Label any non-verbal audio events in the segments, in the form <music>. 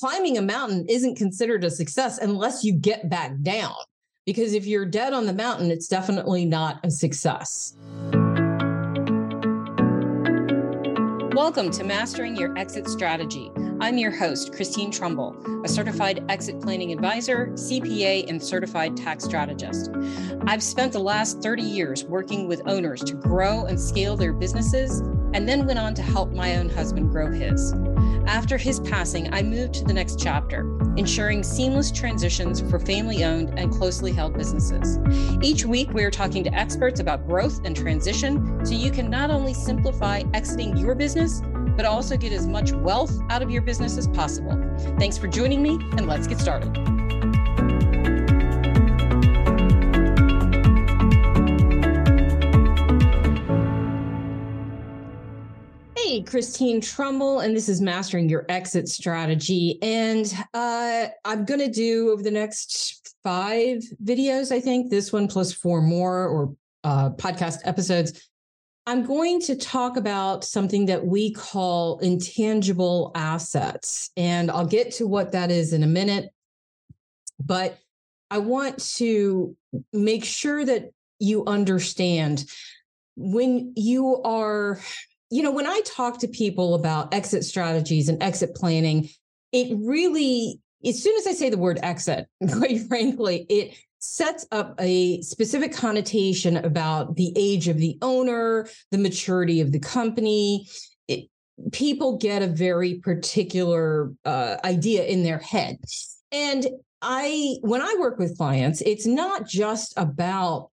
climbing a mountain isn't considered a success unless you get back down. Because if you're dead on the mountain, it's definitely not a success. Welcome to Mastering Your Exit Strategy. I'm your host, Christine Trumbull, a certified exit planning advisor, CPA, and certified tax strategist. I've spent the last 30 years working with owners to grow and scale their businesses, and then went on to help my own husband grow his. After his passing, I moved to the next chapter, ensuring seamless transitions for family owned and closely held businesses. Each week, we are talking to experts about growth and transition so you can not only simplify exiting your business, but also get as much wealth out of your business as possible. Thanks for joining me, and let's get started. Christine Trumbull, and this is Mastering Your Exit Strategy. And uh, I'm going to do over the next five videos, I think, this one plus four more or uh, podcast episodes. I'm going to talk about something that we call intangible assets. And I'll get to what that is in a minute. But I want to make sure that you understand when you are you know, when I talk to people about exit strategies and exit planning, it really, as soon as I say the word exit, <laughs> quite frankly, it sets up a specific connotation about the age of the owner, the maturity of the company. It, people get a very particular uh, idea in their head. And I, when I work with clients, it's not just about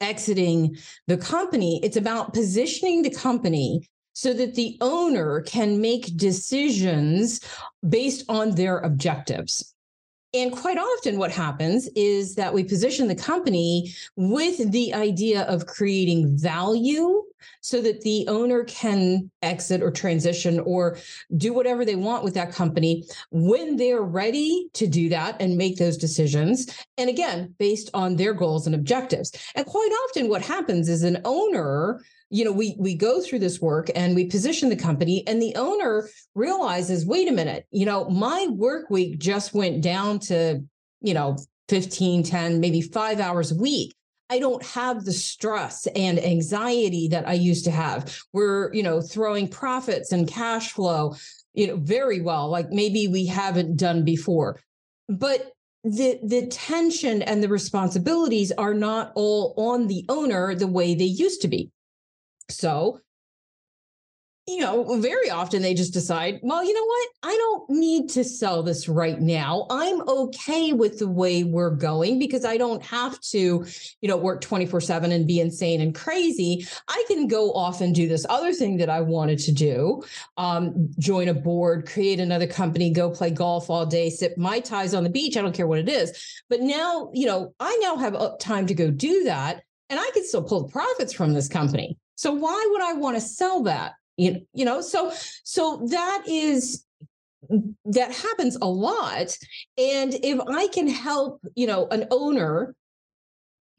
exiting the company. It's about positioning the company so that the owner can make decisions based on their objectives. And quite often, what happens is that we position the company with the idea of creating value so that the owner can exit or transition or do whatever they want with that company when they're ready to do that and make those decisions. And again, based on their goals and objectives. And quite often, what happens is an owner you know we we go through this work and we position the company and the owner realizes wait a minute you know my work week just went down to you know 15 10 maybe 5 hours a week I don't have the stress and anxiety that I used to have. We're, you know, throwing profits and cash flow, you know, very well, like maybe we haven't done before. But the the tension and the responsibilities are not all on the owner the way they used to be. So, you know, very often they just decide, well, you know what? I don't need to sell this right now. I'm okay with the way we're going because I don't have to, you know, work 24 7 and be insane and crazy. I can go off and do this other thing that I wanted to do um, join a board, create another company, go play golf all day, sip Mai Tais on the beach. I don't care what it is. But now, you know, I now have uh, time to go do that and I can still pull the profits from this company. So why would I want to sell that? You, you know, so so that is that happens a lot. And if I can help, you know, an owner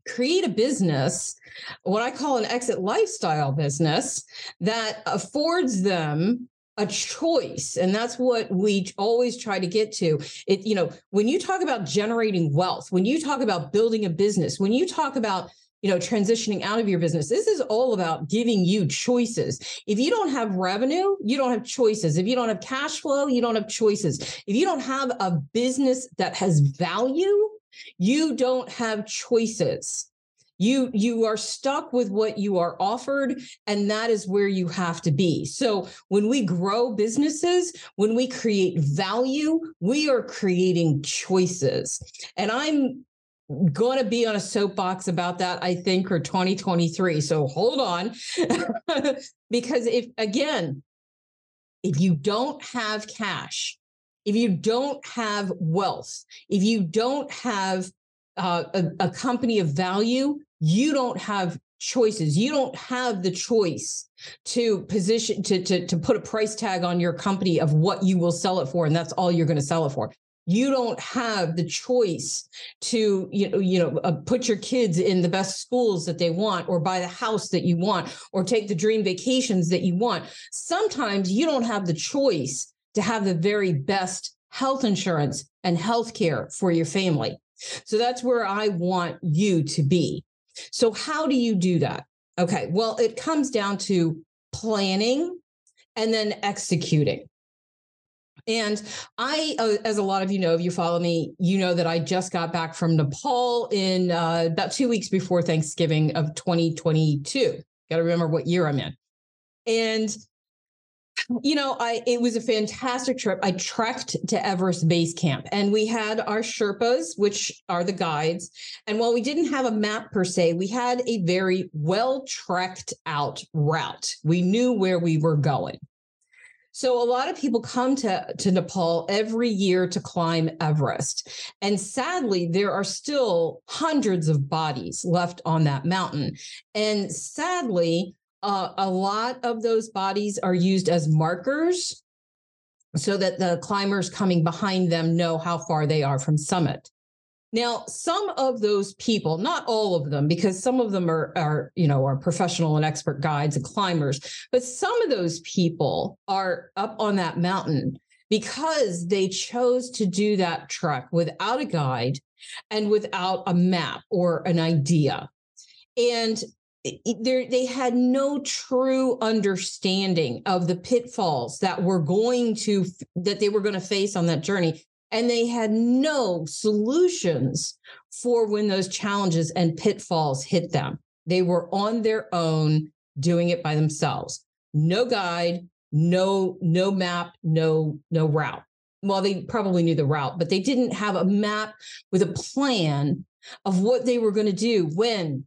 create a business, what I call an exit lifestyle business that affords them a choice and that's what we always try to get to it you know when you talk about generating wealth when you talk about building a business when you talk about you know transitioning out of your business. This is all about giving you choices. If you don't have revenue you don't have choices. If you don't have cash flow you don't have choices. If you don't have a business that has value you don't have choices. You you are stuck with what you are offered and that is where you have to be. So when we grow businesses when we create value we are creating choices. And i'm going to be on a soapbox about that, I think, for 2023. So hold on. <laughs> because if, again, if you don't have cash, if you don't have wealth, if you don't have uh, a, a company of value, you don't have choices. You don't have the choice to position to, to to put a price tag on your company of what you will sell it for, and that's all you're going to sell it for you don't have the choice to you know you know uh, put your kids in the best schools that they want or buy the house that you want or take the dream vacations that you want sometimes you don't have the choice to have the very best health insurance, and health care for your family. So that's where I want you to be. So, how do you do that? Okay, well, it comes down to planning and then executing. And I, uh, as a lot of you know, if you follow me, you know that I just got back from Nepal in uh, about two weeks before Thanksgiving of 2022. Got to remember what year I'm in. And you know, I it was a fantastic trip. I trekked to Everest Base Camp and we had our Sherpas, which are the guides. And while we didn't have a map per se, we had a very well trekked out route. We knew where we were going. So a lot of people come to, to Nepal every year to climb Everest. And sadly, there are still hundreds of bodies left on that mountain. And sadly, uh, a lot of those bodies are used as markers so that the climbers coming behind them know how far they are from summit. Now, some of those people, not all of them, because some of them are, are, you know, are professional and expert guides and climbers, but some of those people are up on that mountain because they chose to do that trek without a guide and without a map or an idea. And they had no true understanding of the pitfalls that were going to that they were going to face on that journey and they had no solutions for when those challenges and pitfalls hit them. They were on their own doing it by themselves. No guide no no map no no route. Well they probably knew the route but they didn't have a map with a plan of what they were going to do when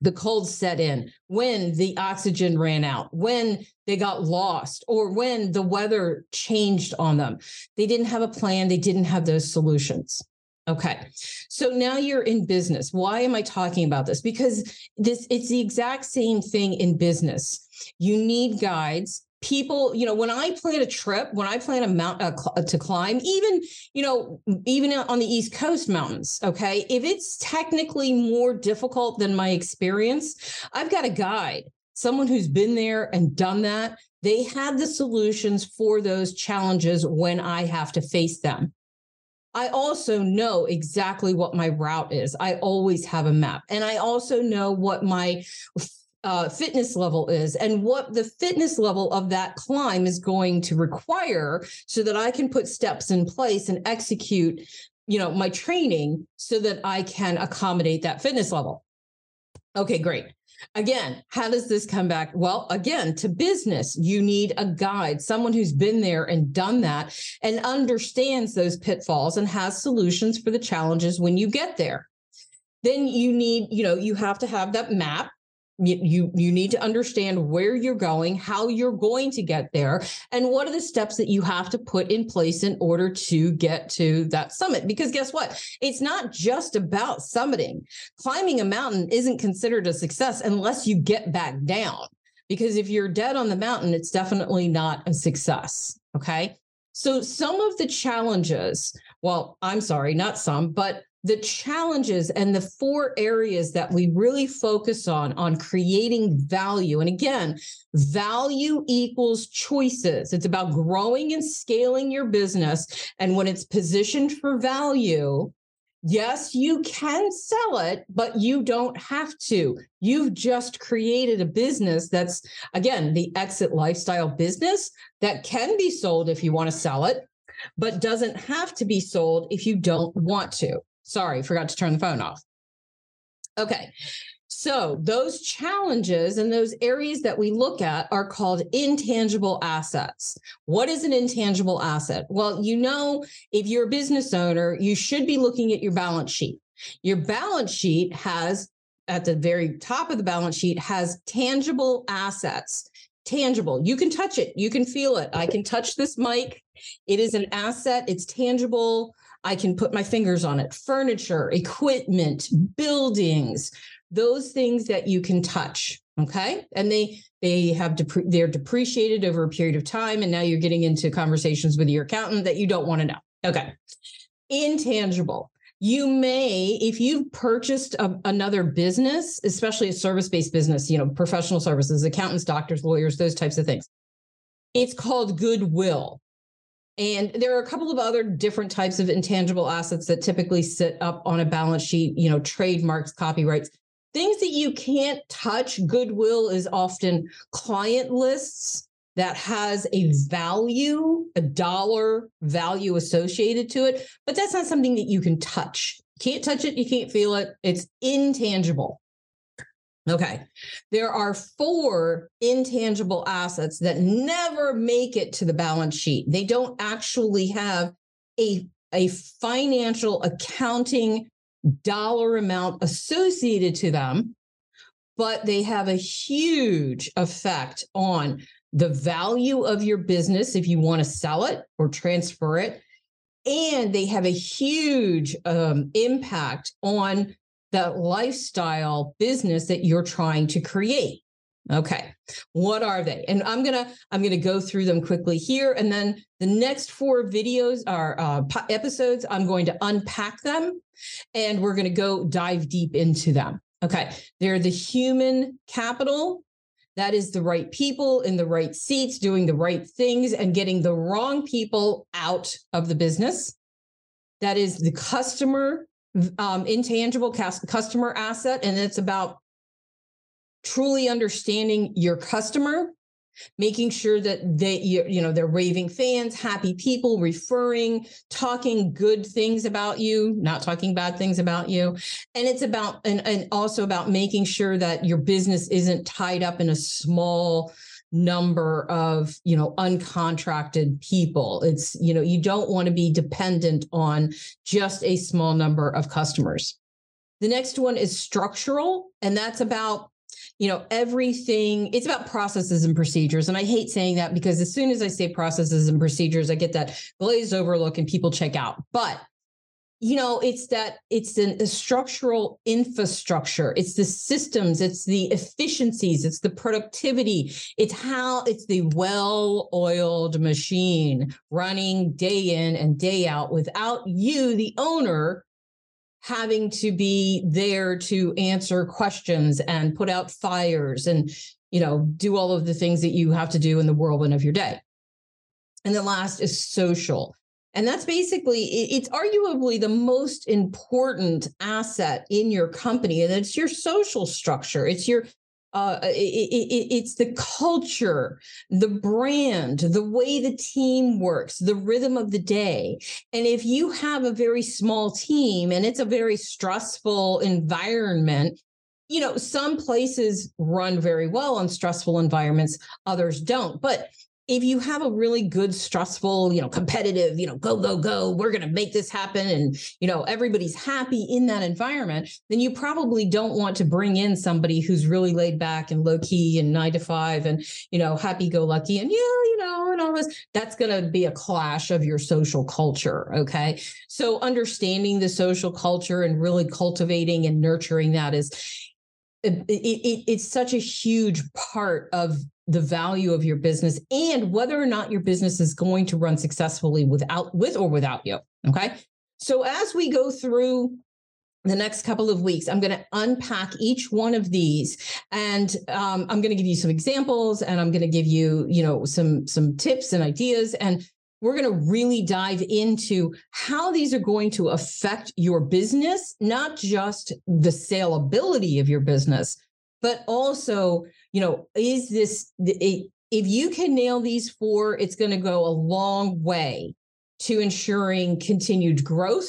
the cold set in, when the oxygen ran out, when they got lost, or when the weather changed on them. They didn't have a plan, they didn't have those solutions. Okay. So now you're in business. Why am I talking about this? Because this it's the exact same thing in business. You need guides, people you know when i plan a trip when i plan a mount uh, to climb even you know even on the east coast mountains okay if it's technically more difficult than my experience i've got a guide someone who's been there and done that they have the solutions for those challenges when i have to face them I also know exactly what my route is. I always have a map. And I also know what my uh, fitness level is and what the fitness level of that climb is going to require so that I can put steps in place and execute you know my training so that I can accommodate that fitness level. Okay, great. Again, how does this come back? Well, again, to business, you need a guide, someone who's been there and done that and understands those pitfalls and has solutions for the challenges when you get there. Then you need, you know, you have to have that map you you need to understand where you're going how you're going to get there and what are the steps that you have to put in place in order to get to that summit. Because guess what? It's not just about summiting. Climbing a mountain isn't considered a success unless you get back down. Because if you're dead on the mountain it's definitely not a success okay? So some of the challenges well i'm sorry not some but the challenges and the four areas that we really focus on on creating value. And again value equals choices. It's about growing and scaling your business. And when it's positioned for value yes you can sell it but you don't have to. You've just created a business that's again the exit lifestyle business that can be sold if you want to sell it but doesn't have to be sold if you don't want to Sorry, forgot to turn the phone off. Okay. So, those challenges and those areas that we look at are called intangible assets. What is an intangible asset? Well, you know, if you're a business owner, you should be looking at your balance sheet. Your balance sheet has, at the very top of the balance sheet, has tangible assets. Tangible. You can touch it, you can feel it. I can touch this mic. It is an asset, it's tangible. I can put my fingers on it furniture, equipment, buildings, those things that you can touch. Okay. And they, they have, depre- they're depreciated over a period of time. And now you're getting into conversations with your accountant that you don't want to know. Okay. Intangible. You may, if you've purchased a, another business, especially a service based business, you know, professional services, accountants, doctors, lawyers, those types of things, it's called goodwill. And there are a couple of other different types of intangible assets that typically sit up on a balance sheet, you know, trademarks, copyrights, things that you can't touch. Goodwill is often client lists that has a value, a dollar value associated to it, but that's not something that you can touch. Can't touch it, you can't feel it. It's intangible. Okay. There are four intangible assets that never make it to the balance sheet. They don't actually have a, a financial accounting dollar amount associated to them, but they have a huge effect on the value of your business if you want to sell it or transfer it. And they have a huge um, impact on the lifestyle business that you're trying to create. Okay. What are they? And I'm going to I'm going to go through them quickly here and then the next four videos are uh, episodes I'm going to unpack them and we're going to go dive deep into them. Okay. They're the human capital that is the right people in the right seats doing the right things and getting the wrong people out of the business. That is the customer um, intangible customer asset, and it's about truly understanding your customer making sure that they you, you know they're raving fans happy people referring talking good things about you not talking bad things about you. And it's about and, and also about making sure that your business isn't tied up in a small number of you know uncontracted people. It's you know you don't want to be dependent on just a small number of customers. The next one is structural and that's about you know everything it's about processes and procedures and i hate saying that because as soon as i say processes and procedures i get that glazed over look and people check out. But you know it's that it's an, a structural infrastructure. It's the systems it's the efficiencies it's the productivity it's how it's the well-oiled machine running day in and day out without you the owner having to be there to answer questions and put out fires and you know do all of the things that you have to do in the whirlwind of your day. And the last is social and that's basically, it's arguably the most important asset in your company. And it's your social structure, it's your uh, it, it, it's the culture, the brand, the way the team works, the rhythm of the day. And if you have a very small team and it's a very stressful environment, you know, some places run very well on stressful environments, others don't. But if you have a really good stressful you know competitive you know go go go we're going to make this happen and you know everybody's happy in that environment then you probably don't want to bring in somebody who's really laid back and low key and 9 to 5 and you know happy go lucky and yeah you know and all this. That's going to be a clash of your social culture okay? So understanding the social culture and really cultivating and nurturing that is it, it, it's such a huge part of the value of your business and whether or not your business is going to run successfully without with or without you okay? So as we go through the next couple of weeks i'm going to unpack each one of these and um, i'm going to give you some examples and i'm going to give you you know some some tips and ideas and we're going to really dive into how these are going to affect your business not just the saleability of your business but also you know, is this, if you can nail these four, it's going to go a long way to ensuring continued growth,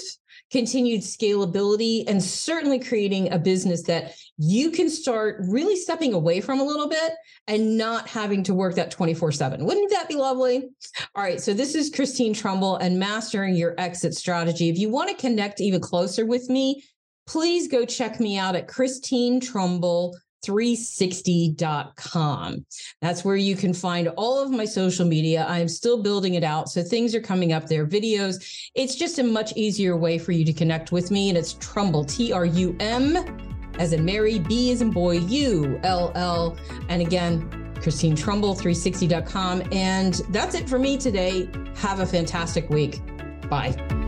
continued scalability, and certainly creating a business that you can start really stepping away from a little bit and not having to work that 24 7. Wouldn't that be lovely? All right. So, this is Christine Trumbull and mastering your exit strategy. If you want to connect even closer with me, please go check me out at Christine Trumbull 360.com. That's where you can find all of my social media. I'm still building it out. So things are coming up there, videos. It's just a much easier way for you to connect with me. And it's Trumbull, T R U M, as in Mary, B as in boy, U L L. And again, Christine Trumbull, 360.com. And that's it for me today. Have a fantastic week. Bye.